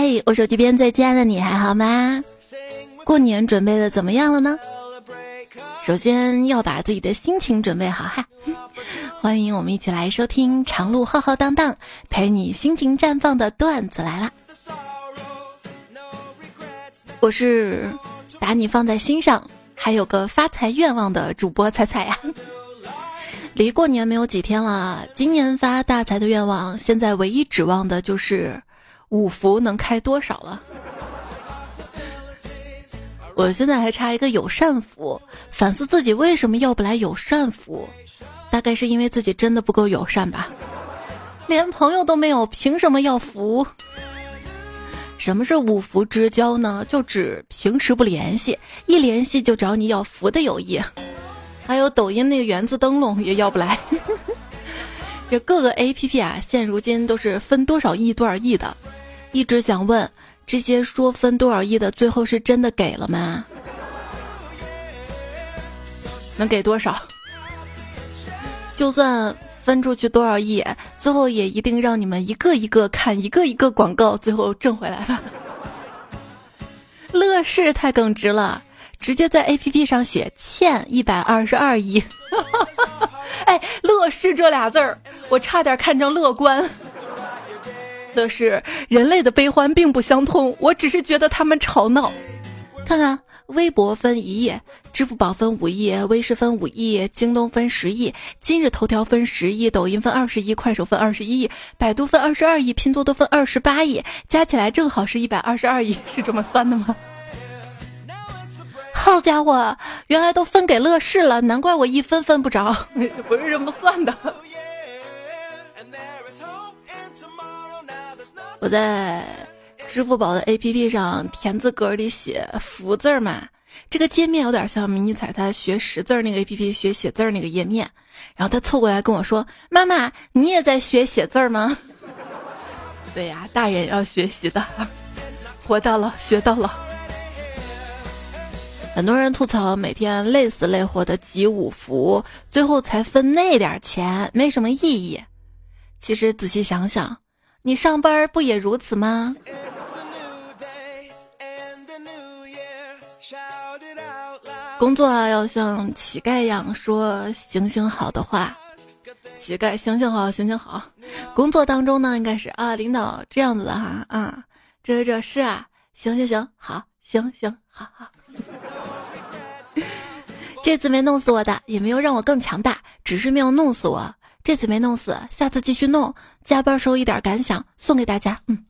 嘿，我手机边最亲爱的你还好吗？过年准备的怎么样了呢？首先要把自己的心情准备好哈。欢迎我们一起来收听长路浩浩荡荡，陪你心情绽放的段子来了。我是把你放在心上，还有个发财愿望的主播彩彩呀。离过年没有几天了，今年发大财的愿望，现在唯一指望的就是五福能开多少了。我现在还差一个友善福，反思自己为什么要不来友善福，大概是因为自己真的不够友善吧，连朋友都没有，凭什么要福？什么是五福之交呢？就指平时不联系，一联系就找你要福的友谊。还有抖音那个园子灯笼也要不来，这各个 A P P 啊，现如今都是分多少亿多少亿的，一直想问这些说分多少亿的，最后是真的给了吗？能给多少？就算分出去多少亿，最后也一定让你们一个一个看，一个一个广告，最后挣回来吧。乐视太耿直了。直接在 A P P 上写欠一百二十二亿，哎，乐视这俩字儿，我差点看成乐观。乐视，人类的悲欢并不相通，我只是觉得他们吵闹。看看，微博分一亿，支付宝分五亿，微视分五亿，京东分十亿，今日头条分十亿，抖音分二十亿，快手分二十一亿，百度分二十二亿，拼多多分二十八亿，加起来正好是一百二十二亿，是这么算的吗？好家伙，原来都分给乐视了，难怪我一分分不着，不是这么算的。我在支付宝的 APP 上田字格里写福字嘛，这个界面有点像迷你彩他学识字那个 APP 学写字那个页面。然后他凑过来跟我说：“妈妈，你也在学写字吗？” 对呀，大人要学习的，活到老学到老。很多人吐槽每天累死累活的集五福，最后才分那点钱，没什么意义。其实仔细想想，你上班不也如此吗？工作啊，要像乞丐一样说“行行好”的话。乞丐，行行好，行行好。工作当中呢，应该是啊，领导这样子的哈啊，这这是啊，行行行，好，行行好好。这次没弄死我的，也没有让我更强大，只是没有弄死我。这次没弄死，下次继续弄。加班时候一点感想送给大家。嗯，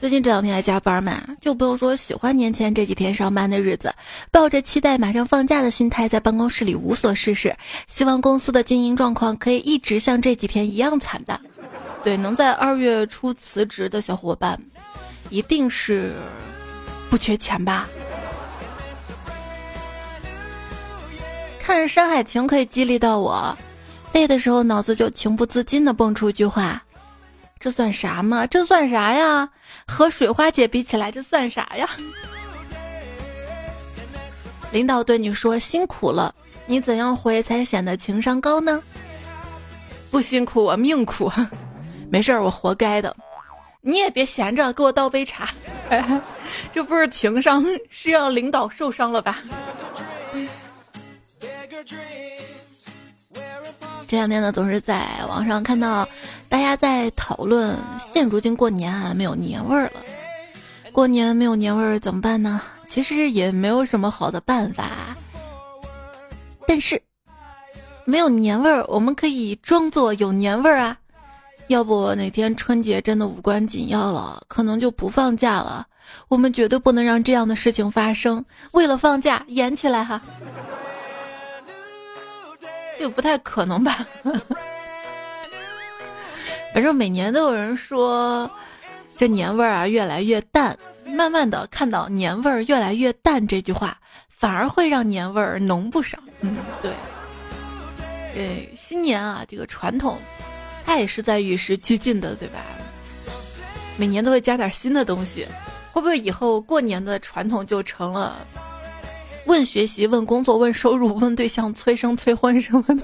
最近这两天还加班嘛，就不用说喜欢年前这几天上班的日子，抱着期待马上放假的心态在办公室里无所事事，希望公司的经营状况可以一直像这几天一样惨淡。对，能在二月初辞职的小伙伴，一定是不缺钱吧。看《山海情》可以激励到我，累的时候脑子就情不自禁的蹦出一句话：“这算啥嘛？这算啥呀？和水花姐比起来，这算啥呀？”领导对你说辛苦了，你怎样回才显得情商高呢？不辛苦我命苦，没事儿我活该的。你也别闲着，给我倒杯茶。这不是情商，是让领导受伤了吧？这两天呢，总是在网上看到大家在讨论，现如今过年啊没有年味儿了。过年没有年味儿怎么办呢？其实也没有什么好的办法。但是没有年味儿，我们可以装作有年味儿啊。要不哪天春节真的无关紧要了，可能就不放假了。我们绝对不能让这样的事情发生。为了放假，演起来哈。这不太可能吧？反正每年都有人说，这年味儿啊越来越淡。慢慢的看到年味儿越来越淡这句话，反而会让年味儿浓不少。嗯，对。对，新年啊，这个传统，它也是在与时俱进的，对吧？每年都会加点新的东西，会不会以后过年的传统就成了？问学习，问工作，问收入，问对象，催生催婚什么的，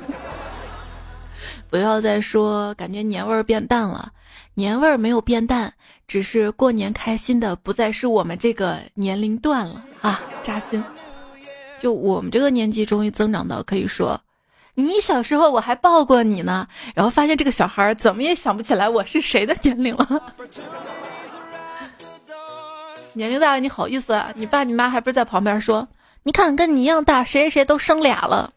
不要再说感觉年味儿变淡了，年味儿没有变淡，只是过年开心的不再是我们这个年龄段了啊！扎心。就我们这个年纪，终于增长到可以说，你小时候我还抱过你呢，然后发现这个小孩怎么也想不起来我是谁的年龄了。年龄大了你好意思啊？你爸你妈还不是在旁边说，你看跟你一样大，谁谁谁都生俩了。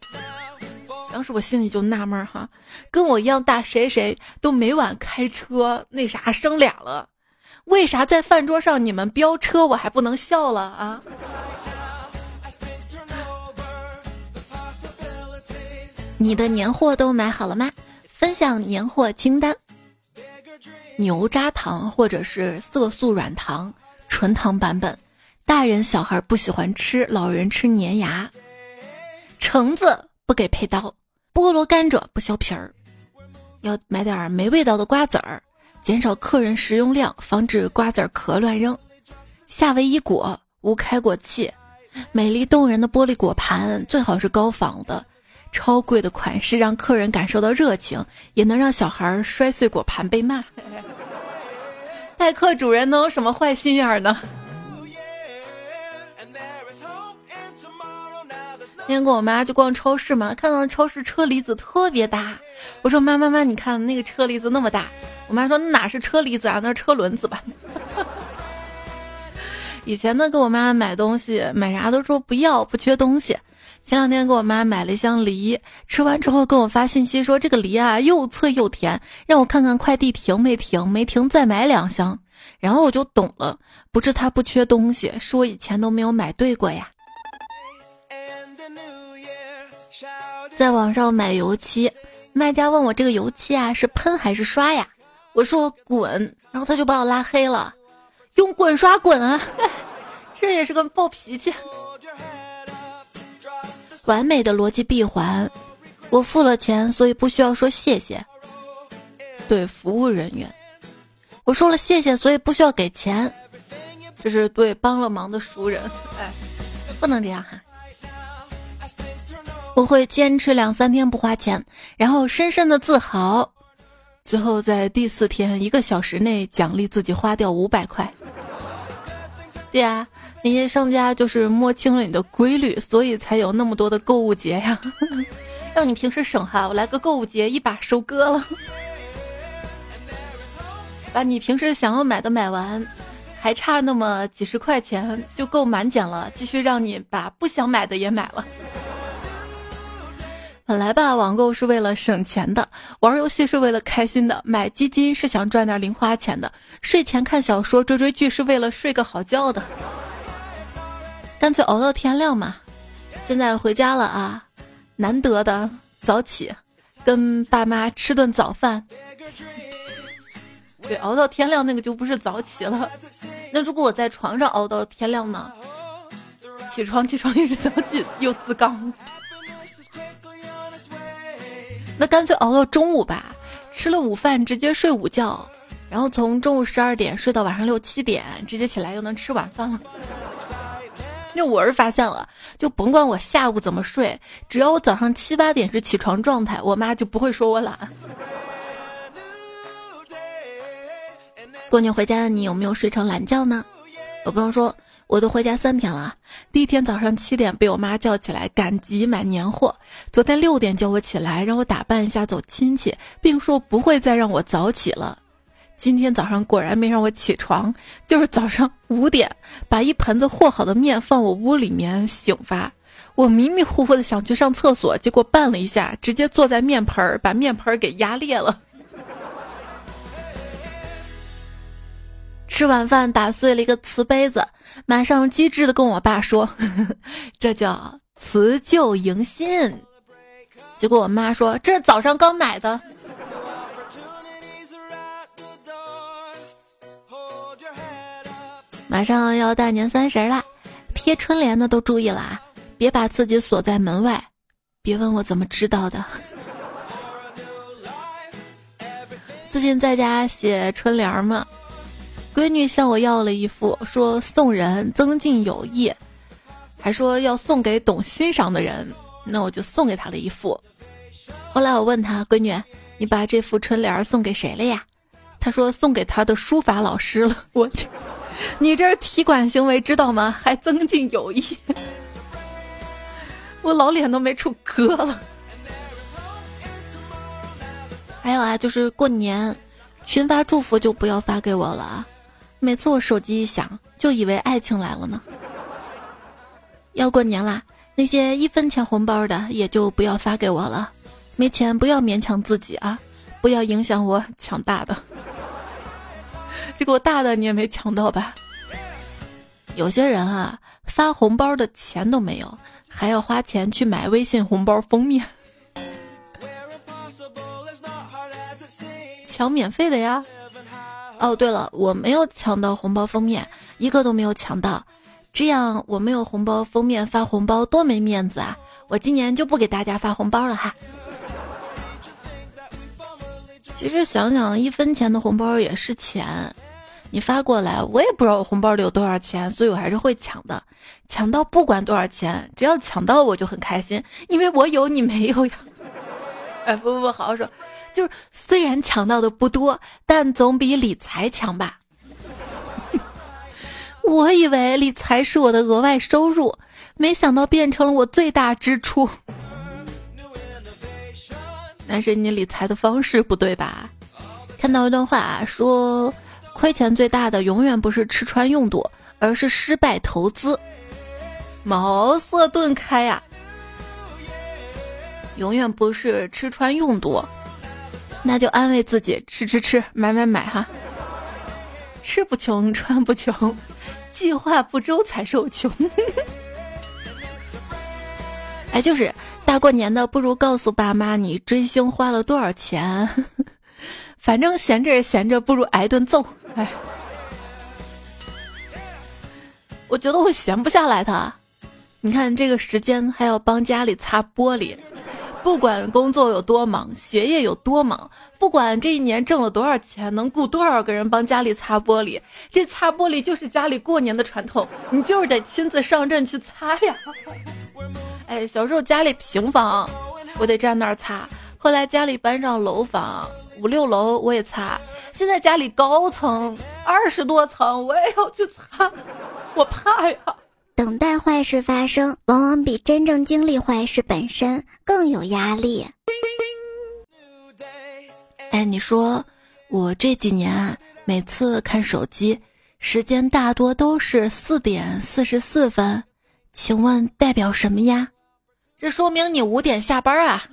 当时我心里就纳闷哈，跟我一样大谁谁都每晚开车那啥生俩了，为啥在饭桌上你们飙车我还不能笑了啊？你的年货都买好了吗？分享年货清单：牛轧糖或者是色素软糖，纯糖版本，大人小孩不喜欢吃，老人吃粘牙。橙子不给配刀，菠萝甘蔗不削皮儿。要买点没味道的瓜子儿，减少客人食用量，防止瓜子壳乱扔。夏威夷果无开果器，美丽动人的玻璃果盘最好是高仿的。超贵的款式让客人感受到热情，也能让小孩摔碎果盘被骂。待客主人能有什么坏心眼儿呢？今天跟我妈去逛超市嘛，看到超市车厘子特别大，我说妈妈妈，你看那个车厘子那么大，我妈说哪是车厘子啊，那是车轮子吧。以前呢，跟我妈买东西买啥都说不要，不缺东西。前两天给我妈买了一箱梨，吃完之后跟我发信息说这个梨啊又脆又甜，让我看看快递停没停，没停再买两箱。然后我就懂了，不是他不缺东西，是我以前都没有买对过呀。在网上买油漆，卖家问我这个油漆啊是喷还是刷呀？我说滚，然后他就把我拉黑了。用滚刷滚啊，这也是个暴脾气。完美的逻辑闭环，我付了钱，所以不需要说谢谢。对服务人员，我说了谢谢，所以不需要给钱。这是对帮了忙的熟人，哎，不能这样哈。我会坚持两三天不花钱，然后深深的自豪，最后在第四天一个小时内奖励自己花掉五百块。对啊。那些商家就是摸清了你的规律，所以才有那么多的购物节呀，让你平时省哈。我来个购物节，一把收割了，把你平时想要买的买完，还差那么几十块钱就够满减了，继续让你把不想买的也买了。本来吧，网购是为了省钱的，玩游戏是为了开心的，买基金是想赚点零花钱的，睡前看小说、追追剧是为了睡个好觉的。干脆熬到天亮嘛！现在回家了啊，难得的早起，跟爸妈吃顿早饭。对，熬到天亮那个就不是早起了。那如果我在床上熬到天亮呢？起床起床也是早起又自刚。那干脆熬到中午吧，吃了午饭直接睡午觉，然后从中午十二点睡到晚上六七点，直接起来又能吃晚饭了。那我是发现了，就甭管我下午怎么睡，只要我早上七八点是起床状态，我妈就不会说我懒。过年回家的你有没有睡成懒觉呢？我朋友说，我都回家三天了，第一天早上七点被我妈叫起来赶集买年货，昨天六点叫我起来让我打扮一下走亲戚，并说不会再让我早起了。今天早上果然没让我起床，就是早上五点把一盆子和好的面放我屋里面醒发。我迷迷糊糊的想去上厕所，结果绊了一下，直接坐在面盆儿，把面盆儿给压裂了。吃晚饭打碎了一个瓷杯子，马上机智的跟我爸说：“ 这叫辞旧迎新。”结果我妈说：“这是早上刚买的。”马上要大年三十啦，贴春联的都注意了啊，别把自己锁在门外。别问我怎么知道的。最近在家写春联嘛，闺女向我要了一副，说送人增进友谊，还说要送给懂欣赏的人，那我就送给她了一副。后来我问她，闺女，你把这副春联送给谁了呀？她说送给她的书法老师了。我去，你这是提款行为知道吗？还增进友谊。我老脸都没处搁了。还有啊，就是过年群发祝福就不要发给我了啊！每次我手机一响，就以为爱情来了呢。要过年啦，那些一分钱红包的也就不要发给我了。没钱不要勉强自己啊，不要影响我抢大的。结果大的你也没抢到吧？有些人啊，发红包的钱都没有，还要花钱去买微信红包封面。抢免费的呀！哦，对了，我没有抢到红包封面，一个都没有抢到。这样我没有红包封面发红包多没面子啊！我今年就不给大家发红包了哈。其实想想，一分钱的红包也是钱，你发过来，我也不知道我红包里有多少钱，所以我还是会抢的。抢到不管多少钱，只要抢到我就很开心，因为我有你没有呀。哎，不不不，好好说。就是虽然抢到的不多，但总比理财强吧。我以为理财是我的额外收入，没想到变成了我最大支出。但是你理财的方式不对吧？看到一段话说，亏钱最大的永远不是吃穿用度，而是失败投资。茅塞顿开呀！永远不是吃穿用度。那就安慰自己，吃吃吃，买买买哈。吃不穷，穿不穷，计划不周才受穷。哎，就是大过年的，不如告诉爸妈你追星花了多少钱。反正闲着也闲着，不如挨顿揍。哎，我觉得我闲不下来他。你看这个时间还要帮家里擦玻璃。不管工作有多忙，学业有多忙，不管这一年挣了多少钱，能雇多少个人帮家里擦玻璃，这擦玻璃就是家里过年的传统，你就是得亲自上阵去擦呀。哎，小时候家里平房，我得站那儿擦；后来家里搬上楼房，五六楼我也擦；现在家里高层二十多层，我也要去擦，我怕呀。等待坏事发生，往往比真正经历坏事本身更有压力。哎，你说我这几年啊，每次看手机时间大多都是四点四十四分，请问代表什么呀？这说明你五点下班啊！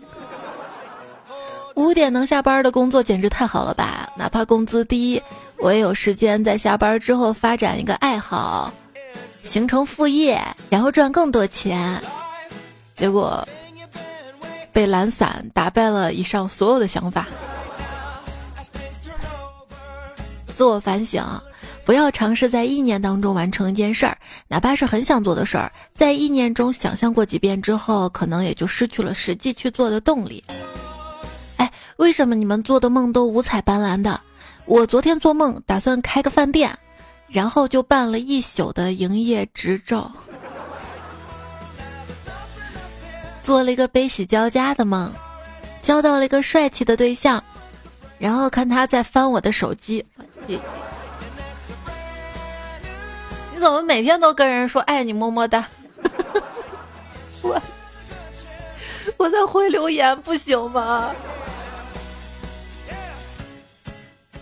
五点能下班的工作简直太好了吧？哪怕工资低，我也有时间在下班之后发展一个爱好。形成副业，然后赚更多钱，结果被懒散打败了以上所有的想法。自我反省，不要尝试在意念当中完成一件事儿，哪怕是很想做的事儿，在意念中想象过几遍之后，可能也就失去了实际去做的动力。为什么你们做的梦都五彩斑斓的？我昨天做梦，打算开个饭店。然后就办了一宿的营业执照，做了一个悲喜交加的梦，交到了一个帅气的对象，然后看他在翻我的手机。你怎么每天都跟人说爱你么么哒？我我在回留言不行吗？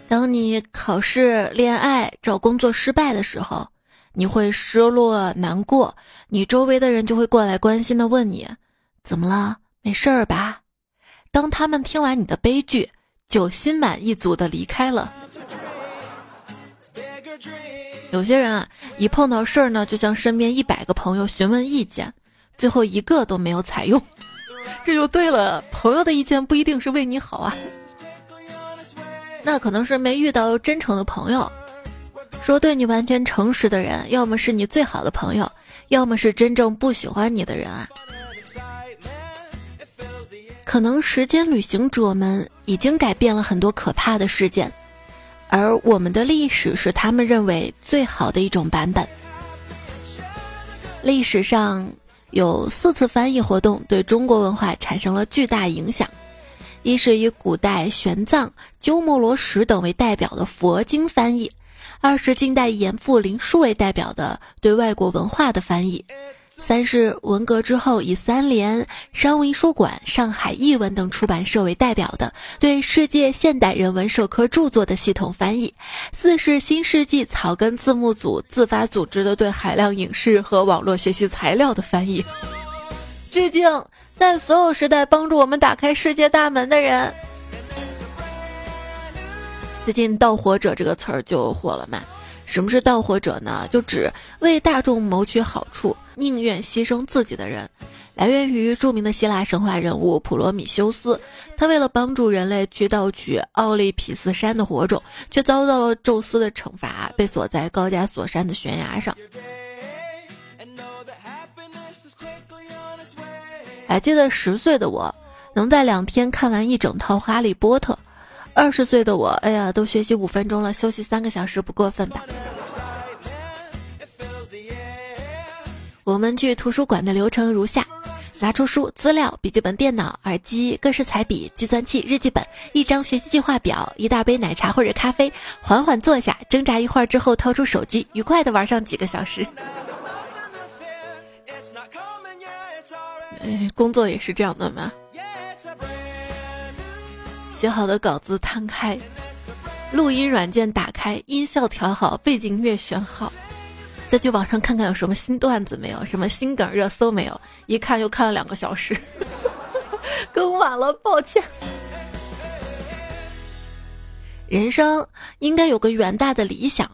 当你考试、恋爱、找工作失败的时候，你会失落、难过，你周围的人就会过来关心的问你：“怎么了？没事儿吧？”当他们听完你的悲剧，就心满意足的离开了。有些人啊，一碰到事儿呢，就向身边一百个朋友询问意见，最后一个都没有采用。这就对了，朋友的意见不一定是为你好啊。那可能是没遇到真诚的朋友，说对你完全诚实的人，要么是你最好的朋友，要么是真正不喜欢你的人啊。可能时间旅行者们已经改变了很多可怕的事件，而我们的历史是他们认为最好的一种版本。历史上有四次翻译活动对中国文化产生了巨大影响。一是以古代玄奘、鸠摩罗什等为代表的佛经翻译；二是近代严复、林纾为代表的对外国文化的翻译；三是文革之后以三联、商务印书馆、上海译文等出版社为代表的对世界现代人文社科著作的系统翻译；四是新世纪草根字幕组自发组织的对海量影视和网络学习材料的翻译。致敬。在所有时代帮助我们打开世界大门的人。最近“盗火者”这个词儿就火了嘛？什么是盗火者呢？就指为大众谋取好处，宁愿牺牲自己的人。来源于著名的希腊神话人物普罗米修斯，他为了帮助人类去盗取奥利匹斯山的火种，却遭到了宙斯的惩罚，被锁在高加索山的悬崖上。还记得十岁的我能在两天看完一整套《哈利波特》，二十岁的我，哎呀，都学习五分钟了，休息三个小时不过分吧？我们去图书馆的流程如下：拿出书、资料、笔记本电脑、耳机、各式彩笔、计算器、日记本、一张学习计划表、一大杯奶茶或者咖啡，缓缓坐下，挣扎一会儿之后，掏出手机，愉快的玩上几个小时。工作也是这样的吗？写好的稿子摊开，录音软件打开，音效调好，背景音乐选好，再去网上看看有什么新段子没有，什么新梗热搜没有？一看又看了两个小时，更晚了，抱歉。人生应该有个远大的理想。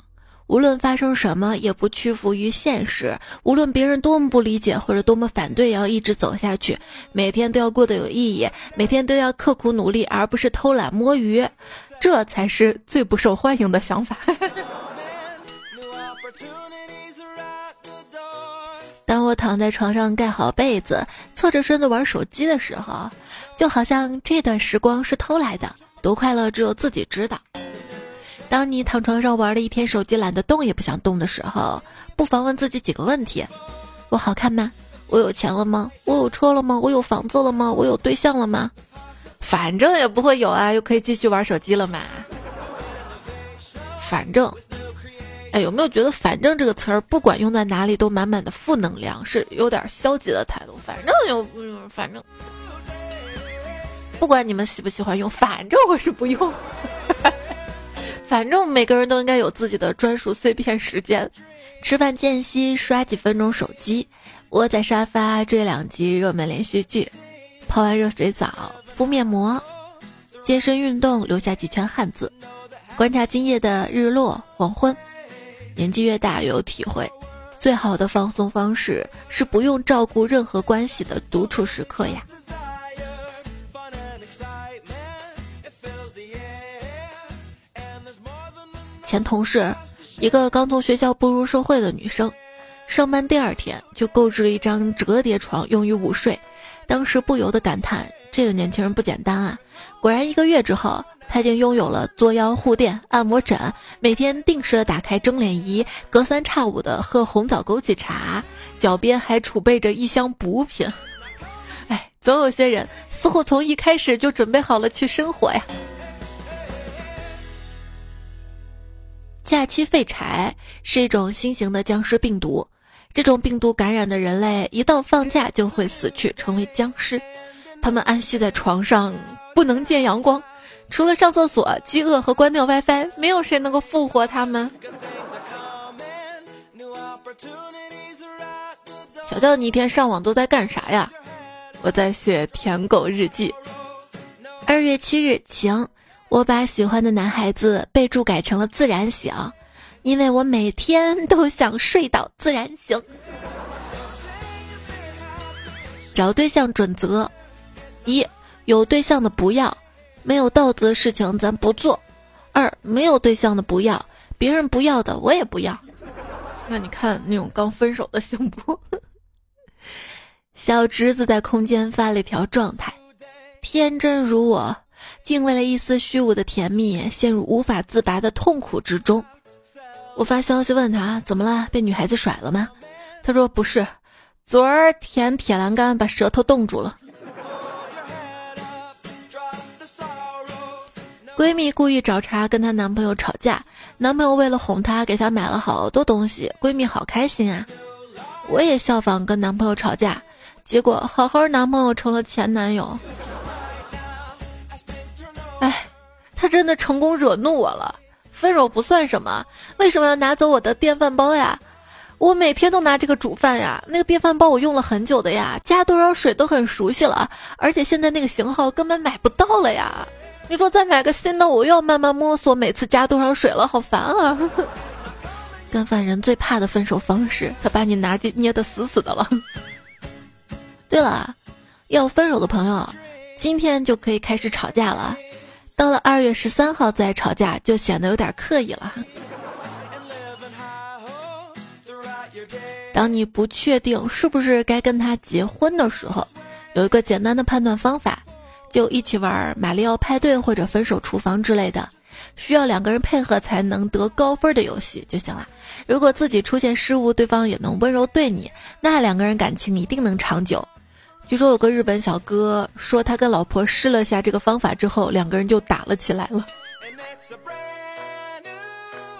无论发生什么，也不屈服于现实。无论别人多么不理解或者多么反对，也要一直走下去。每天都要过得有意义，每天都要刻苦努力，而不是偷懒摸鱼。这才是最不受欢迎的想法。当我躺在床上盖好被子，侧着身子玩手机的时候，就好像这段时光是偷来的，多快乐，只有自己知道。当你躺床上玩了一天手机，懒得动也不想动的时候，不妨问自己几个问题：我好看吗？我有钱了吗？我有车了吗？我有房子了吗？我有对象了吗？反正也不会有啊，又可以继续玩手机了嘛。反正，哎，有没有觉得“反正”这个词儿不管用在哪里都满满的负能量，是有点消极的态度？反正有，反正，不管你们喜不喜欢用，反正我是不用。反正每个人都应该有自己的专属碎片时间，吃饭间隙刷几分钟手机，窝在沙发追两集热门连续剧，泡完热水澡敷面膜，健身运动留下几圈汉字，观察今夜的日落黄昏。年纪越大越有体会，最好的放松方式是不用照顾任何关系的独处时刻呀。前同事，一个刚从学校步入社会的女生，上班第二天就购置了一张折叠床用于午睡，当时不由得感叹：这个年轻人不简单啊！果然，一个月之后，她已经拥有了作腰护垫、按摩枕，每天定时的打开蒸脸仪，隔三差五的喝红枣枸杞茶，脚边还储备着一箱补品。哎，总有些人似乎从一开始就准备好了去生活呀。假期废柴是一种新型的僵尸病毒，这种病毒感染的人类一到放假就会死去，成为僵尸。他们安息在床上，不能见阳光，除了上厕所、饥饿和关掉 WiFi，没有谁能够复活他们。小乔，你一天上网都在干啥呀？我在写舔狗日记。二月七日，晴。我把喜欢的男孩子备注改成了自然醒，因为我每天都想睡到自然醒。找对象准则：一、有对象的不要，没有道德的事情咱不做；二、没有对象的不要，别人不要的我也不要。那你看那种刚分手的行不。小侄子在空间发了一条状态：天真如我。竟为了一丝虚无的甜蜜，陷入无法自拔的痛苦之中。我发消息问他怎么了，被女孩子甩了吗？他说不是，昨儿舔铁栏杆把舌头冻住了。闺蜜故意找茬跟她男朋友吵架，男朋友为了哄她，给她买了好多东西，闺蜜好开心啊！我也效仿跟男朋友吵架，结果好好男朋友成了前男友。他真的成功惹怒我了。分手不算什么，为什么要拿走我的电饭煲呀？我每天都拿这个煮饭呀，那个电饭煲我用了很久的呀，加多少水都很熟悉了，而且现在那个型号根本买不到了呀。你说再买个新的，我又要慢慢摸索，每次加多少水了，好烦啊！干饭人最怕的分手方式，他把你拿捏的死死的了。对了，要分手的朋友，今天就可以开始吵架了。到了二月十三号再吵架，就显得有点刻意了。当你不确定是不是该跟他结婚的时候，有一个简单的判断方法。就一起玩马里奥派对或者分手厨房之类的，需要两个人配合才能得高分的游戏就行了。如果自己出现失误，对方也能温柔对你，那两个人感情一定能长久。据说有个日本小哥说，他跟老婆试了下这个方法之后，两个人就打了起来了。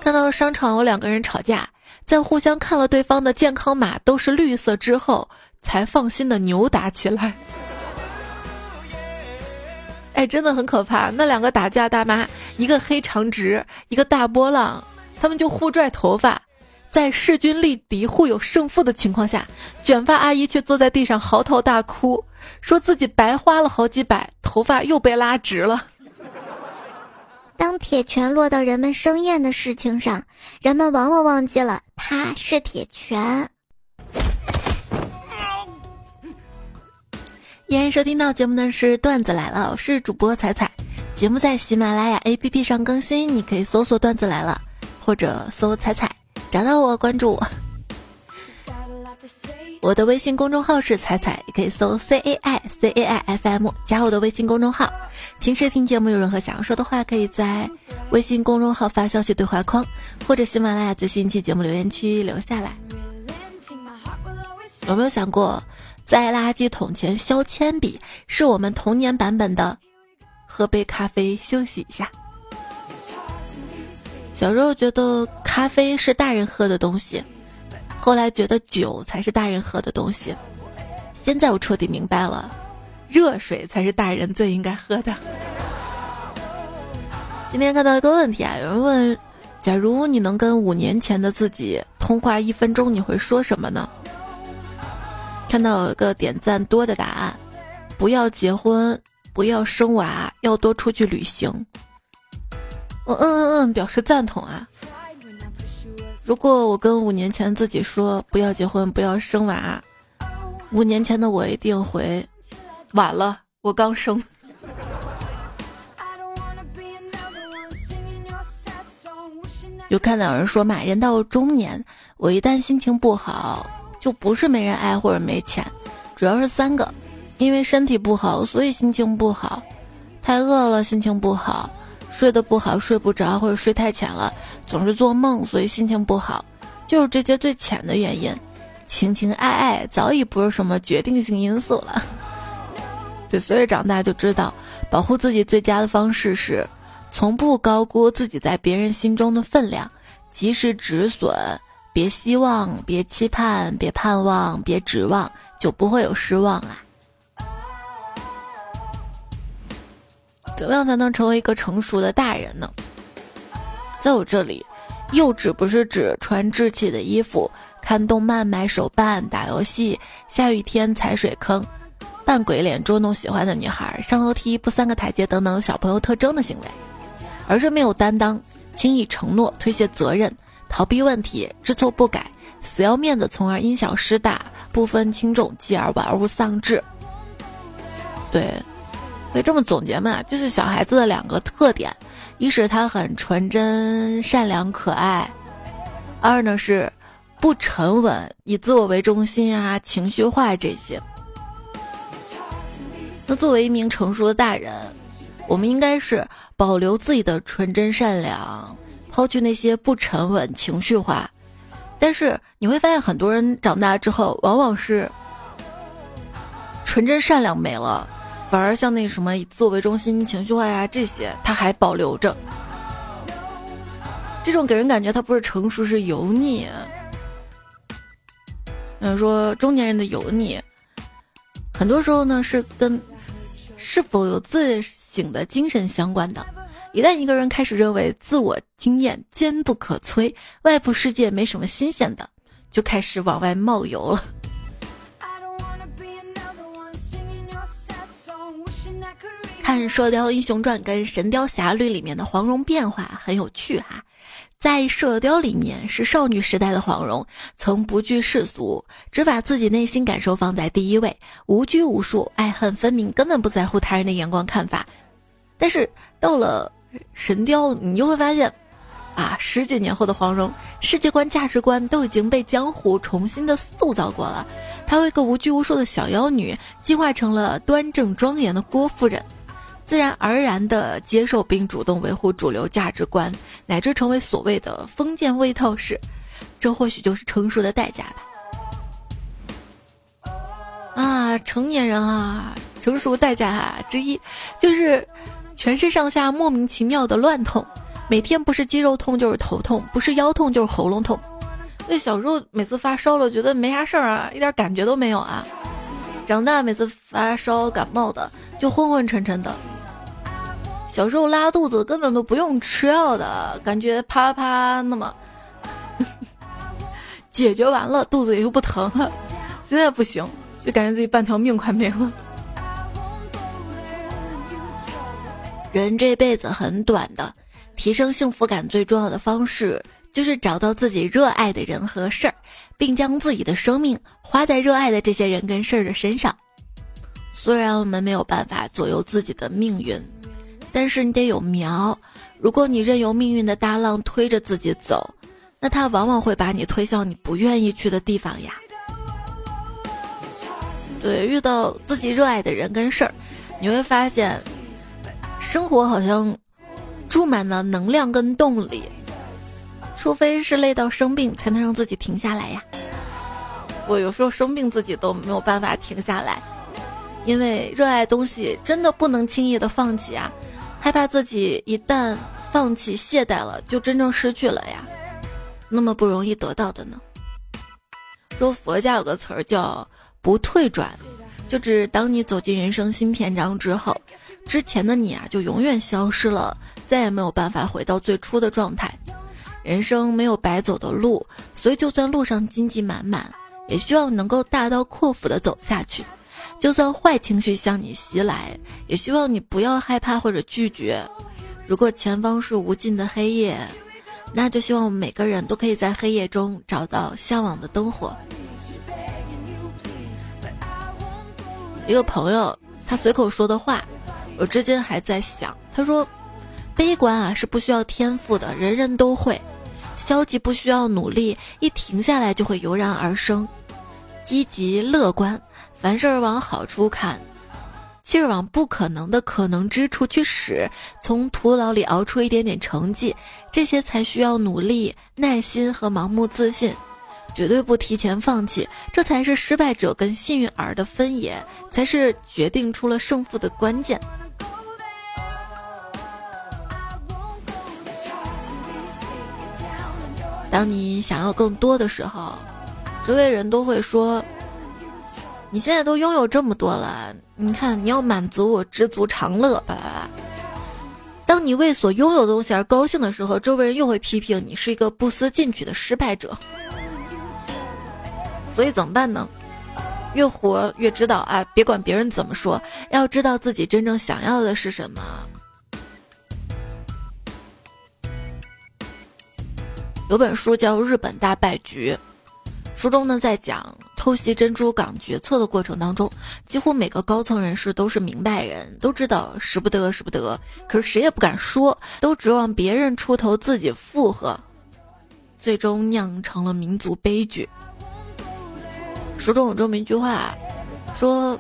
看到商场有两个人吵架，在互相看了对方的健康码都是绿色之后，才放心的扭打起来。哎，真的很可怕！那两个打架大妈，一个黑长直，一个大波浪，他们就互拽头发，在势均力敌、互有胜负的情况下，卷发阿姨却坐在地上嚎啕大哭，说自己白花了好几百，头发又被拉直了。当铁拳落到人们生厌的事情上，人们往往忘记了它是铁拳。依然收听到节目的是段子来了，我是主播彩彩。节目在喜马拉雅 APP 上更新，你可以搜索“段子来了”或者搜“彩彩”，找到我关注我。我的微信公众号是彩彩，也可以搜 C A I C A I F M 加我的微信公众号。平时听节目有任何想要说的话，可以在微信公众号发消息对话框，或者喜马拉雅最新一期节目留言区留下来。有没有想过？在垃圾桶前削铅笔，是我们童年版本的喝杯咖啡休息一下。小时候觉得咖啡是大人喝的东西，后来觉得酒才是大人喝的东西，现在我彻底明白了，热水才是大人最应该喝的。今天看到一个问题啊，有人问：假如你能跟五年前的自己通话一分钟，你会说什么呢？看到有一个点赞多的答案，不要结婚，不要生娃，要多出去旅行。我嗯嗯嗯表示赞同啊。如果我跟五年前自己说不要结婚，不要生娃，五年前的我一定回晚了，我刚生。有看到有人说嘛，人到中年，我一旦心情不好。就不是没人爱或者没钱，主要是三个，因为身体不好，所以心情不好；太饿了，心情不好；睡得不好，睡不着或者睡太浅了，总是做梦，所以心情不好。就是这些最浅的原因，情情爱爱早已不是什么决定性因素了。对，随着长大就知道，保护自己最佳的方式是，从不高估自己在别人心中的分量，及时止损。别希望，别期盼，别盼望，别指望，就不会有失望啊！怎么样才能成为一个成熟的大人呢？在我这里，幼稚不是指穿稚气的衣服、看动漫、买手办、打游戏、下雨天踩水坑、扮鬼脸捉弄喜欢的女孩、上楼梯不三个台阶等等小朋友特征的行为，而是没有担当、轻易承诺、推卸责任。逃避问题，知错不改，死要面子，从而因小失大，不分轻重，继而玩物丧志。对，可以这么总结嘛？就是小孩子的两个特点：一是他很纯真、善良、可爱；二呢是不沉稳，以自我为中心啊，情绪化这些。那作为一名成熟的大人，我们应该是保留自己的纯真善良。抛去那些不沉稳、情绪化，但是你会发现，很多人长大之后，往往是纯真善良没了，反而像那什么以自我为中心、情绪化呀这些，他还保留着。这种给人感觉他不是成熟，是油腻。嗯，说中年人的油腻，很多时候呢是跟是否有自省的精神相关的。一旦一个人开始认为自我经验坚不可摧，外部世界没什么新鲜的，就开始往外冒油了。看《射雕英雄传》跟《神雕侠侣》里面的黄蓉变化很有趣哈，在《射雕》里面是少女时代的黄蓉，曾不惧世俗，只把自己内心感受放在第一位，无拘无束，爱恨分明，根本不在乎他人的眼光看法。但是到了神雕，你就会发现，啊，十几年后的黄蓉，世界观、价值观都已经被江湖重新的塑造过了。她为一个无拘无束的小妖女，进化成了端正庄严的郭夫人。自然而然地接受并主动维护主流价值观，乃至成为所谓的封建卫套式，这或许就是成熟的代价吧。啊，成年人啊，成熟代价之一就是全身上下莫名其妙的乱痛，每天不是肌肉痛就是头痛，不是腰痛就是喉咙痛。那小时候每次发烧了，觉得没啥事儿啊，一点感觉都没有啊。长大每次发烧感冒的就昏昏沉沉的。小时候拉肚子根本都不用吃药的感觉，啪啪那么 解决完了，肚子也就不疼了。现在不行，就感觉自己半条命快没了。人这辈子很短的，提升幸福感最重要的方式就是找到自己热爱的人和事儿，并将自己的生命花在热爱的这些人跟事儿的身上。虽然我们没有办法左右自己的命运。但是你得有苗，如果你任由命运的大浪推着自己走，那它往往会把你推向你不愿意去的地方呀。对，遇到自己热爱的人跟事儿，你会发现，生活好像注满了能量跟动力，除非是累到生病，才能让自己停下来呀。我有时候生病自己都没有办法停下来，因为热爱东西真的不能轻易的放弃啊。害怕自己一旦放弃懈怠了，就真正失去了呀。那么不容易得到的呢？说佛家有个词儿叫“不退转”，就指当你走进人生新篇章之后，之前的你啊就永远消失了，再也没有办法回到最初的状态。人生没有白走的路，所以就算路上荆棘满满，也希望能够大刀阔斧的走下去。就算坏情绪向你袭来，也希望你不要害怕或者拒绝。如果前方是无尽的黑夜，那就希望我们每个人都可以在黑夜中找到向往的灯火。一个朋友他随口说的话，我至今还在想。他说：“悲观啊是不需要天赋的，人人都会；消极不需要努力，一停下来就会油然而生。积极乐观。”凡事往好处看，劲儿往不可能的可能之处去使，从徒劳里熬出一点点成绩，这些才需要努力、耐心和盲目自信，绝对不提前放弃，这才是失败者跟幸运儿的分野，才是决定出了胜负的关键。当你想要更多的时候，周围人都会说。你现在都拥有这么多了，你看你要满足我，知足常乐，巴拉巴拉。当你为所拥有的东西而高兴的时候，周围人又会批评你是一个不思进取的失败者。所以怎么办呢？越活越知道啊，别管别人怎么说，要知道自己真正想要的是什么。有本书叫《日本大败局》，书中呢在讲。偷袭珍珠港决策的过程当中，几乎每个高层人士都是明白人，都知道使不得，使不得。可是谁也不敢说，都指望别人出头，自己附和，最终酿成了民族悲剧。书中有这么一句话，说：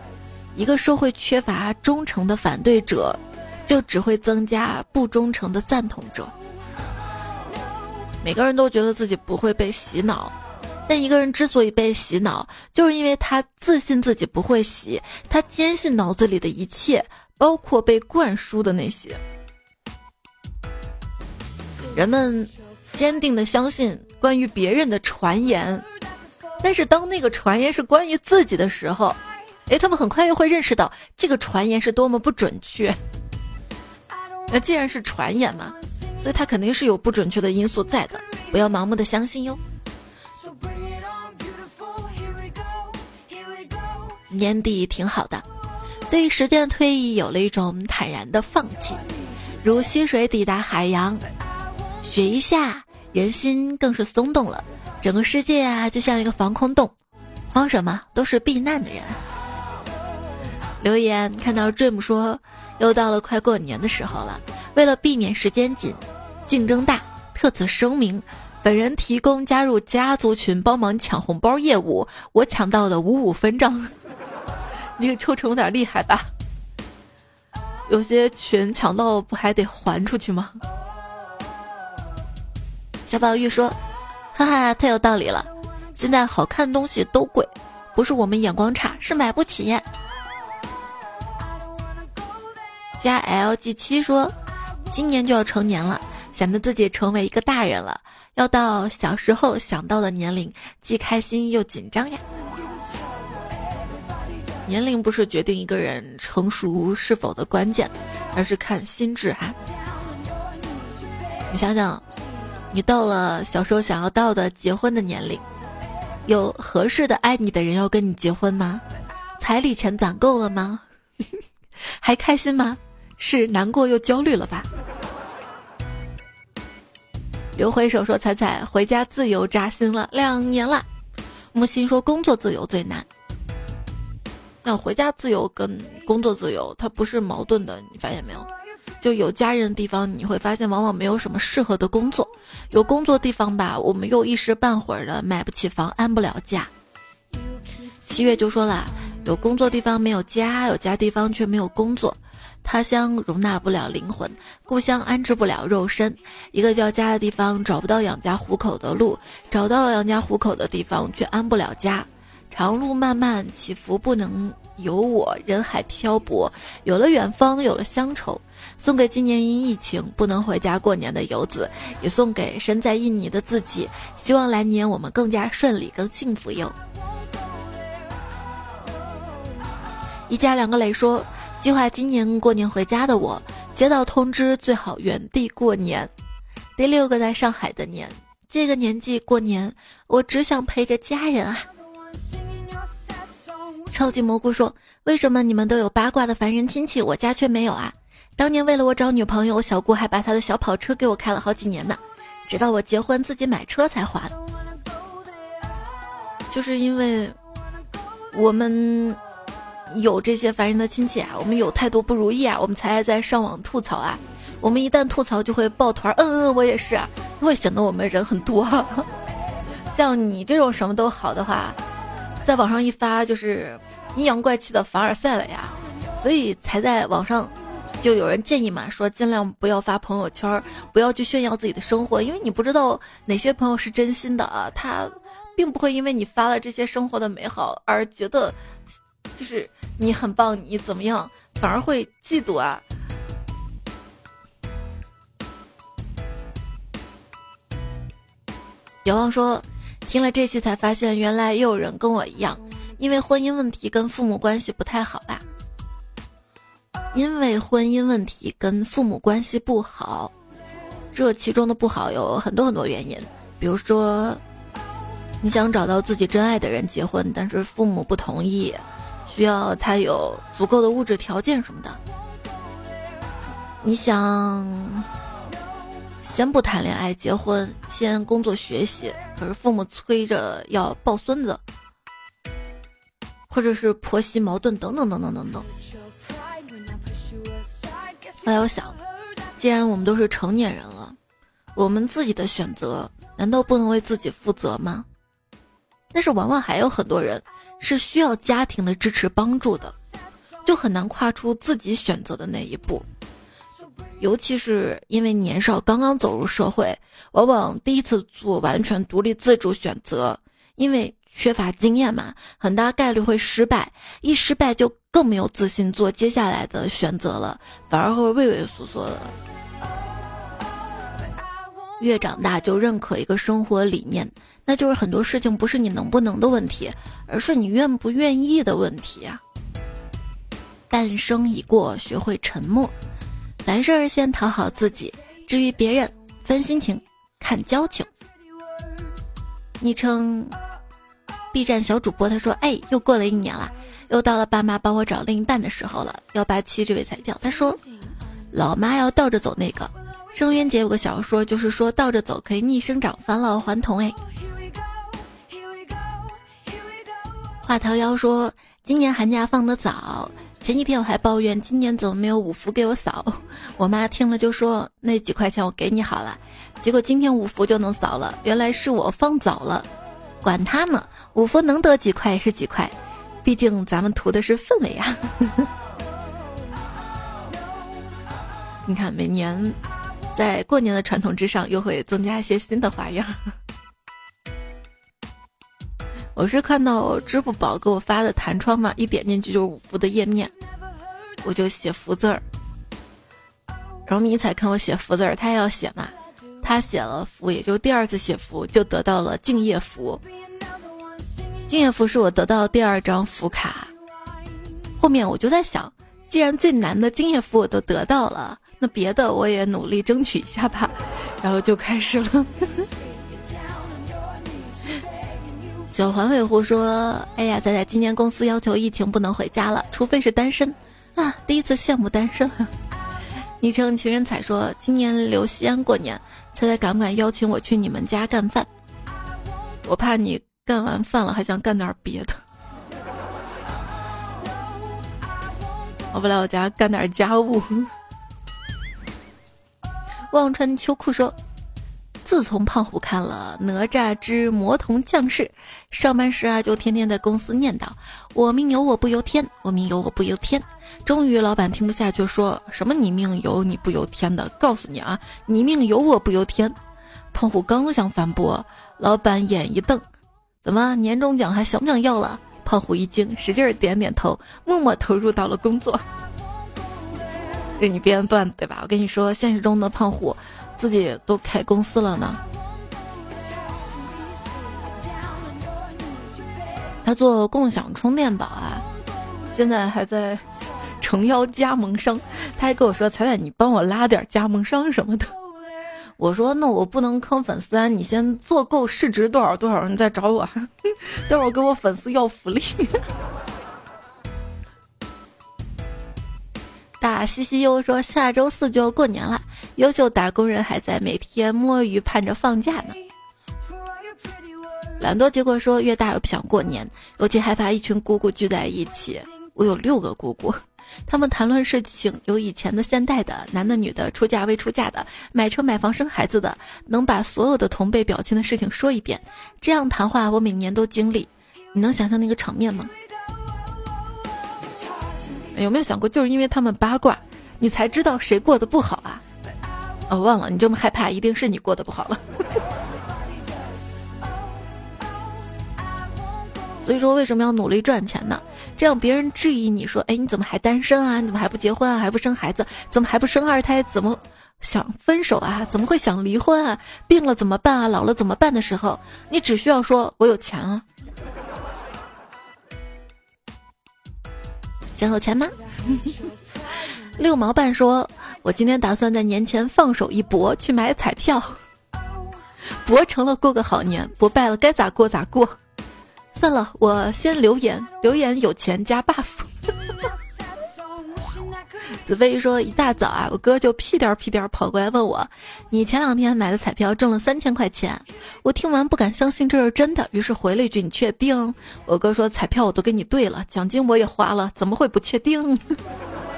一个社会缺乏忠诚的反对者，就只会增加不忠诚的赞同者。每个人都觉得自己不会被洗脑。但一个人之所以被洗脑，就是因为他自信自己不会洗，他坚信脑子里的一切，包括被灌输的那些。人们坚定的相信关于别人的传言，但是当那个传言是关于自己的时候，哎，他们很快又会认识到这个传言是多么不准确。那既然是传言嘛，所以它肯定是有不准确的因素在的，不要盲目的相信哟。年底挺好的，对于时间的推移有了一种坦然的放弃，如溪水抵达海洋，雪一下，人心更是松动了。整个世界啊，就像一个防空洞，慌什么？都是避难的人。留言看到 Dream 说，又到了快过年的时候了，为了避免时间紧、竞争大，特此声明。本人提供加入家族群帮忙抢红包业务，我抢到的五五分账。你这个抽成有点厉害吧？有些群抢到不还得还出去吗？小宝玉说：“哈哈，太有道理了。现在好看东西都贵，不是我们眼光差，是买不起。”加 LG 七说：“今年就要成年了，想着自己成为一个大人了。”要到小时候想到的年龄，既开心又紧张呀。年龄不是决定一个人成熟是否的关键，而是看心智哈。你想想，你到了小时候想要到的结婚的年龄，有合适的爱你的人要跟你结婚吗？彩礼钱攒够了吗？还开心吗？是难过又焦虑了吧？刘回首说：“彩彩回家自由扎心了两年了。”木心说：“工作自由最难。”那回家自由跟工作自由它不是矛盾的，你发现没有？就有家人的地方，你会发现往往没有什么适合的工作；有工作地方吧，我们又一时半会儿的买不起房，安不了家。七月就说了：“有工作地方没有家，有家地方却没有工作。”他乡容纳不了灵魂，故乡安置不了肉身。一个叫家的地方找不到养家糊口的路，找到了养家糊口的地方却安不了家。长路漫漫，起伏不能有我，人海漂泊。有了远方，有了乡愁，送给今年因疫情不能回家过年的游子，也送给身在印尼的自己。希望来年我们更加顺利，更幸福哟。一家两个磊说。计划今年过年回家的我，接到通知最好原地过年。第六个在上海的年，这个年纪过年，我只想陪着家人啊。超级蘑菇说：“为什么你们都有八卦的凡人亲戚，我家却没有啊？当年为了我找女朋友，小姑还把她的小跑车给我开了好几年呢，直到我结婚自己买车才还。就是因为我们。”有这些烦人的亲戚啊，我们有太多不如意啊，我们才在上网吐槽啊。我们一旦吐槽就会抱团，嗯嗯，我也是，会显得我们人很多。像你这种什么都好的话，在网上一发就是阴阳怪气的凡尔赛了呀。所以才在网上就有人建议嘛，说尽量不要发朋友圈，不要去炫耀自己的生活，因为你不知道哪些朋友是真心的啊，他并不会因为你发了这些生活的美好而觉得。就是你很棒，你怎么样，反而会嫉妒啊。遥望说，听了这期才发现，原来也有人跟我一样，因为婚姻问题跟父母关系不太好吧？因为婚姻问题跟父母关系不好，这其中的不好有很多很多原因，比如说，你想找到自己真爱的人结婚，但是父母不同意。需要他有足够的物质条件什么的。你想先不谈恋爱结婚，先工作学习，可是父母催着要抱孙子，或者是婆媳矛盾等等等等等等。后来我想，既然我们都是成年人了，我们自己的选择难道不能为自己负责吗？但是往往还有很多人。是需要家庭的支持帮助的，就很难跨出自己选择的那一步。尤其是因为年少刚刚走入社会，往往第一次做完全独立自主选择，因为缺乏经验嘛，很大概率会失败，一失败就更没有自信做接下来的选择了，反而会畏畏缩缩的。越长大就认可一个生活理念，那就是很多事情不是你能不能的问题，而是你愿不愿意的问题啊。半生已过，学会沉默，凡事先讨好自己，至于别人，分心情，看交情。昵称 B 站小主播他说：“哎，又过了一年了，又到了爸妈帮我找另一半的时候了。幺八七这位彩票，他说，老妈要倒着走那个。”郑渊姐有个小说，就是说倒着走可以逆生长，返老还童。哎，画桃妖说今年寒假放的早，前几天我还抱怨今年怎么没有五福给我扫，我妈听了就说那几块钱我给你好了，结果今天五福就能扫了，原来是我放早了，管他呢，五福能得几块是几块，毕竟咱们图的是氛围啊。你看每年。在过年的传统之上，又会增加一些新的花样。我是看到支付宝给我发的弹窗嘛，一点进去就是五福的页面，我就写福字儿。然后迷彩看我写福字儿，他也要写嘛，他写了福，也就第二次写福，就得到了敬业福。敬业福是我得到第二张福卡。后面我就在想，既然最难的敬业福我都得到了。那别的我也努力争取一下吧，然后就开始了。小环尾狐说：“哎呀，仔仔，今年公司要求疫情不能回家了，除非是单身啊！第一次羡慕单身。”昵称情人彩说：“今年留西安过年，猜猜敢不敢邀请我去你们家干饭？我怕你干完饭了还想干点别的，我不来我家干点家务。”忘穿秋裤说：“自从胖虎看了《哪吒之魔童降世》，上班时啊就天天在公司念叨：‘我命由我不由天，我命由我不由天。’终于老板听不下去，说什么‘你命由你不由天’的，告诉你啊，你命由我不由天。”胖虎刚想反驳，老板眼一瞪：“怎么年终奖还想不想要了？”胖虎一惊，使劲点点头，默默投入到了工作。给你编段子对吧？我跟你说，现实中的胖虎自己都开公司了呢。他做共享充电宝啊，现在还在诚邀加盟商。他还跟我说：“彩彩，你帮我拉点加盟商什么的。”我说：“那我不能坑粉丝啊，你先做够市值多少多少，你再找我，待会儿给我粉丝要福利。” 大西西又说下周四就要过年了，优秀打工人还在每天摸鱼盼着放假呢。懒惰结果说越大越不想过年，尤其害怕一群姑姑聚在一起。我有六个姑姑，他们谈论事情有以前的、现代的、男的、女的、出嫁未出嫁的、买车买房生孩子的，能把所有的同辈表亲的事情说一遍。这样谈话我每年都经历，你能想象那个场面吗？有没有想过，就是因为他们八卦，你才知道谁过得不好啊？哦，忘了，你这么害怕，一定是你过得不好了。所以说，为什么要努力赚钱呢？这样别人质疑你说，哎，你怎么还单身啊？你怎么还不结婚啊？还不生孩子？怎么还不生二胎？怎么想分手啊？怎么会想离婚啊？病了怎么办啊？老了怎么办的时候，你只需要说，我有钱啊。想有钱吗？六毛半说：“我今天打算在年前放手一搏，去买彩票，博成了过个好年，不败了该咋过咋过。算了，我先留言，留言有钱加 buff。” 子飞说：“一大早啊，我哥就屁颠儿屁颠儿跑过来问我，你前两天买的彩票中了三千块钱。我听完不敢相信这是真的，于是回了一句：你确定？我哥说彩票我都给你兑了，奖金我也花了，怎么会不确定？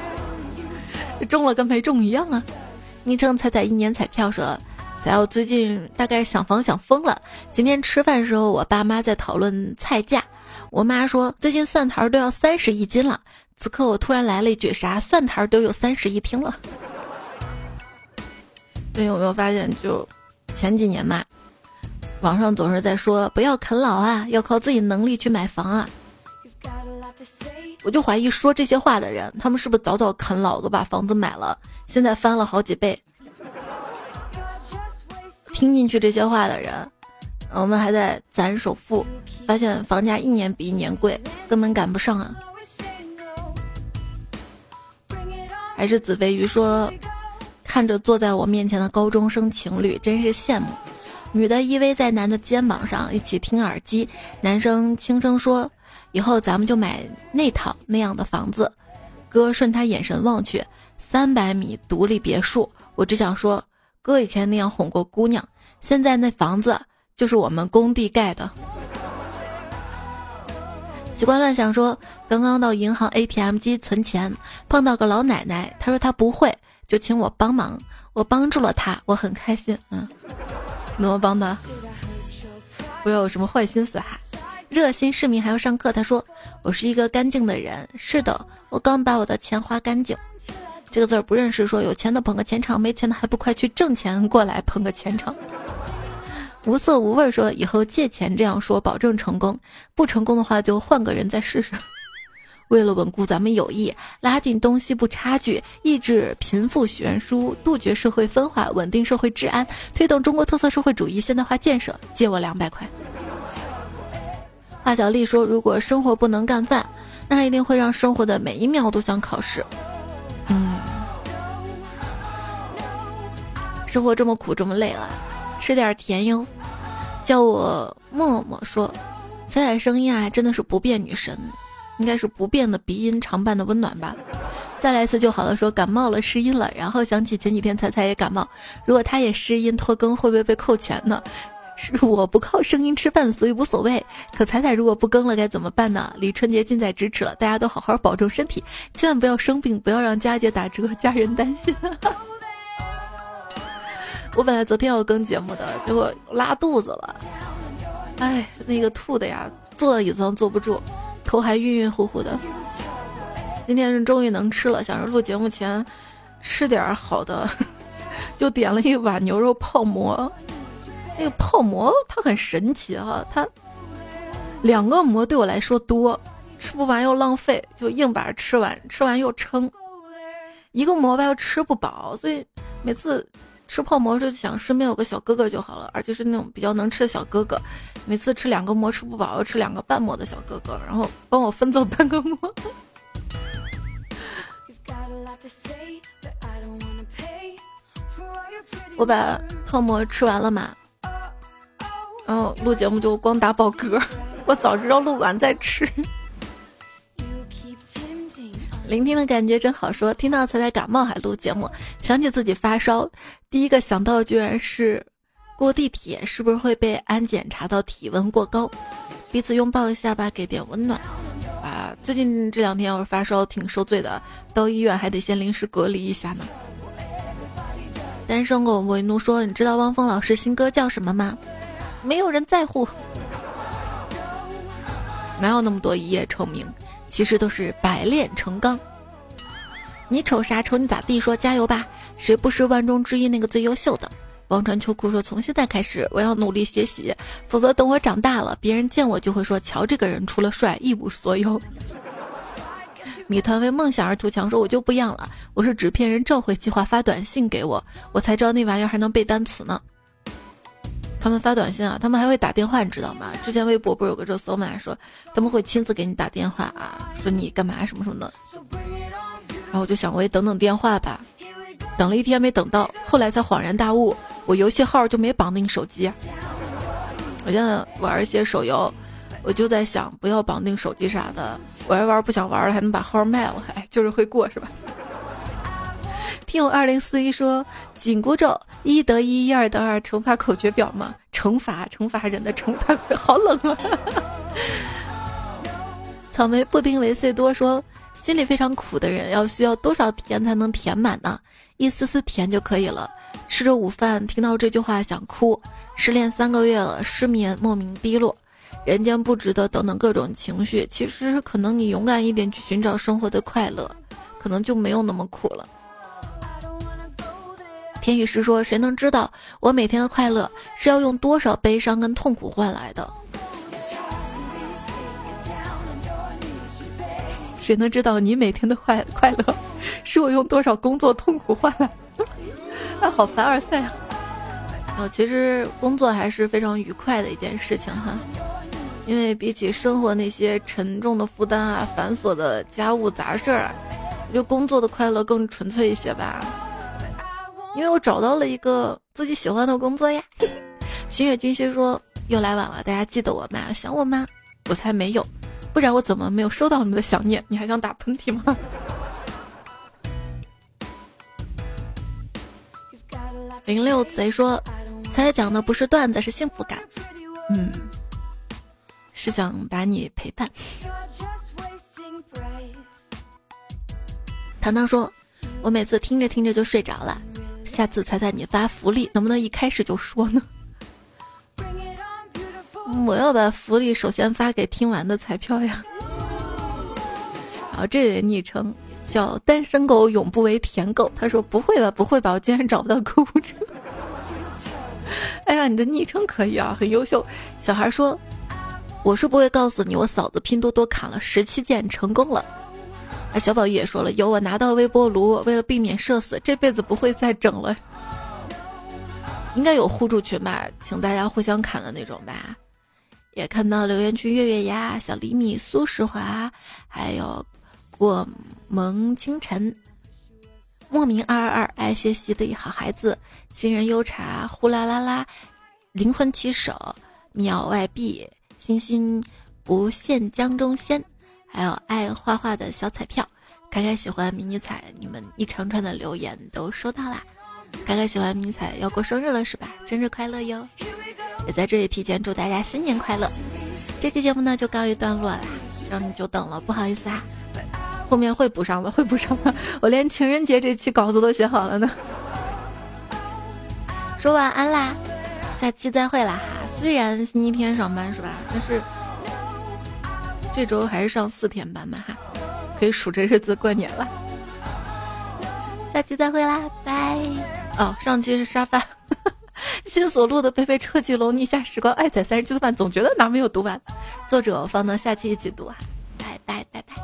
中了跟没中一样啊！昵称彩彩一年彩票说，彩我最近大概想房想疯了。今天吃饭时候，我爸妈在讨论菜价，我妈说最近蒜苔都要三十一斤了。”此刻我突然来了一句：“啥蒜苔都有三室一厅了。”对，有没有发现？就前几年嘛，网上总是在说不要啃老啊，要靠自己能力去买房啊。我就怀疑说这些话的人，他们是不是早早啃老都把房子买了，现在翻了好几倍？听进去这些话的人，我们还在攒首付，发现房价一年比一年贵，根本赶不上啊！还是子飞鱼说，看着坐在我面前的高中生情侣，真是羡慕。女的依偎在男的肩膀上，一起听耳机，男生轻声说。以后咱们就买那套那样的房子，哥顺他眼神望去，三百米独立别墅。我只想说，哥以前那样哄过姑娘，现在那房子就是我们工地盖的。习惯乱想说，刚刚到银行 ATM 机存钱，碰到个老奶奶，她说她不会，就请我帮忙，我帮助了她，我很开心。嗯，怎么帮的？不要有什么坏心思哈。热心市民还要上课。他说：“我是一个干净的人。”是的，我刚把我的钱花干净。这个字不认识。说有钱的捧个钱场，没钱的还不快去挣钱过来捧个钱场。无色无味说：“以后借钱这样说，保证成功。不成功的话，就换个人再试试。”为了稳固咱们友谊，拉近东西部差距，抑制贫富悬殊，杜绝社会分化，稳定社会治安，推动中国特色社会主义现代化建设，借我两百块。华小丽说：“如果生活不能干饭，那一定会让生活的每一秒都像考试。”嗯，生活这么苦，这么累了，吃点甜哟。叫我默默说：“彩彩声音啊，真的是不变女神，应该是不变的鼻音常伴的温暖吧。”再来一次就好了。说感冒了，失音了，然后想起前几天彩彩也感冒，如果她也失音拖更，会不会被扣钱呢？是我不靠声音吃饭，所以无所谓。可彩彩如果不更了该怎么办呢？离春节近在咫尺了，大家都好好保重身体，千万不要生病，不要让佳姐打折，家人担心。我本来昨天要更节目的，结果拉肚子了，哎，那个吐的呀，坐在椅子上坐不住，头还晕晕乎乎的。今天是终于能吃了，想着录节目前吃点好的，就点了一碗牛肉泡馍。那个泡馍它很神奇哈，它两个馍对我来说多，吃不完又浪费，就硬把它吃完，吃完又撑。一个馍吧又吃不饱，所以每次吃泡馍时就想身边有个小哥哥就好了，而且是那种比较能吃的小哥哥。每次吃两个馍吃不饱，要吃两个半馍的小哥哥，然后帮我分走半个馍。我把泡馍吃完了嘛。然后录节目就光打饱嗝，我早知道录完再吃。聆听的感觉真好，说听到彩彩感冒还录节目，想起自己发烧，第一个想到居然是过地铁是不是会被安检查到体温过高？彼此拥抱一下吧，给点温暖。啊，最近这两天要是发烧挺受罪的，到医院还得先临时隔离一下呢。单身狗为奴说：“你知道汪峰老师新歌叫什么吗？”没有人在乎，哪有那么多一夜成名？其实都是百炼成钢。你瞅啥？瞅你咋地？说加油吧！谁不是万中之一那个最优秀的？王传秋裤说：从现在开始，我要努力学习，否则等我长大了，别人见我就会说：瞧这个人，除了帅一无所有。米团为梦想而图强说：我就不一样了，我是纸片人召回计划发短信给我，我才知道那玩意儿还能背单词呢。他们发短信啊，他们还会打电话，你知道吗？之前微博不是有个热搜嘛，说他们会亲自给你打电话啊，说你干嘛什么什么的。然后我就想，我也等等电话吧。等了一天没等到，后来才恍然大悟，我游戏号就没绑定手机。我现在玩一些手游，我就在想，不要绑定手机啥的，玩一玩不想玩了，还能把号卖了，哎，就是会过是吧？听友二零四一说紧箍咒一得一，一二得二，乘法口诀表吗？惩罚惩罚人的惩罚，好冷啊！草莓布丁维 C 多说心里非常苦的人要需要多少甜才能填满呢？一丝丝甜就可以了。吃着午饭听到这句话想哭。失恋三个月了，失眠莫名低落，人间不值得等等各种情绪。其实可能你勇敢一点去寻找生活的快乐，可能就没有那么苦了。天宇师说：“谁能知道我每天的快乐是要用多少悲伤跟痛苦换来的？谁能知道你每天的快快乐 是我用多少工作痛苦换来？啊，好凡尔赛啊！哦，其实工作还是非常愉快的一件事情哈，因为比起生活那些沉重的负担啊、繁琐的家务杂事儿啊，我觉得工作的快乐更纯粹一些吧。”因为我找到了一个自己喜欢的工作呀。星月君心说又来晚了，大家记得我吗？想我吗？我才没有，不然我怎么没有收到你们的想念？你还想打喷嚏吗？零六贼说，才讲的不是段子，是幸福感。嗯，是想把你陪伴。糖糖说，我每次听着听着就睡着了。下次彩彩你发福利能不能一开始就说呢？我要把福利首先发给听完的彩票呀。好，这位昵称叫单身狗永不为舔狗，他说不会吧，不会吧，我竟然找不到购物车。哎呀，你的昵称可以啊，很优秀。小孩说，我是不会告诉你，我嫂子拼多多砍了十七件成功了。啊，小宝玉也说了，有我拿到微波炉，为了避免社死，这辈子不会再整了。应该有互助群吧，请大家互相砍的那种吧。也看到留言区月月呀、小厘米、苏石华，还有过蒙清晨、莫名二二二爱学习的好孩子、新人优茶、呼啦啦啦、灵魂骑手、秒外币、星星不羡江中仙。还有爱画画的小彩票，凯凯喜欢迷你彩，你们一长串的留言都收到啦。凯凯喜欢迷彩，要过生日了是吧？生日快乐哟！也在这里提前祝大家新年快乐。这期节目呢就告一段落啦，让你久等了，不好意思啊。后面会补上的，会补上的。我连情人节这期稿子都写好了呢。说晚安啦，下期再会啦哈。虽然星期天上班是吧？但是。这周还是上四天班吧哈，可以数着日子过年了。下期再会啦，拜。哦，上期是沙发，新所路的《贝贝车记龙逆下时光》，爱踩三十七的饭，总觉得哪没有读完。作者放到下期一起读啊。拜拜拜拜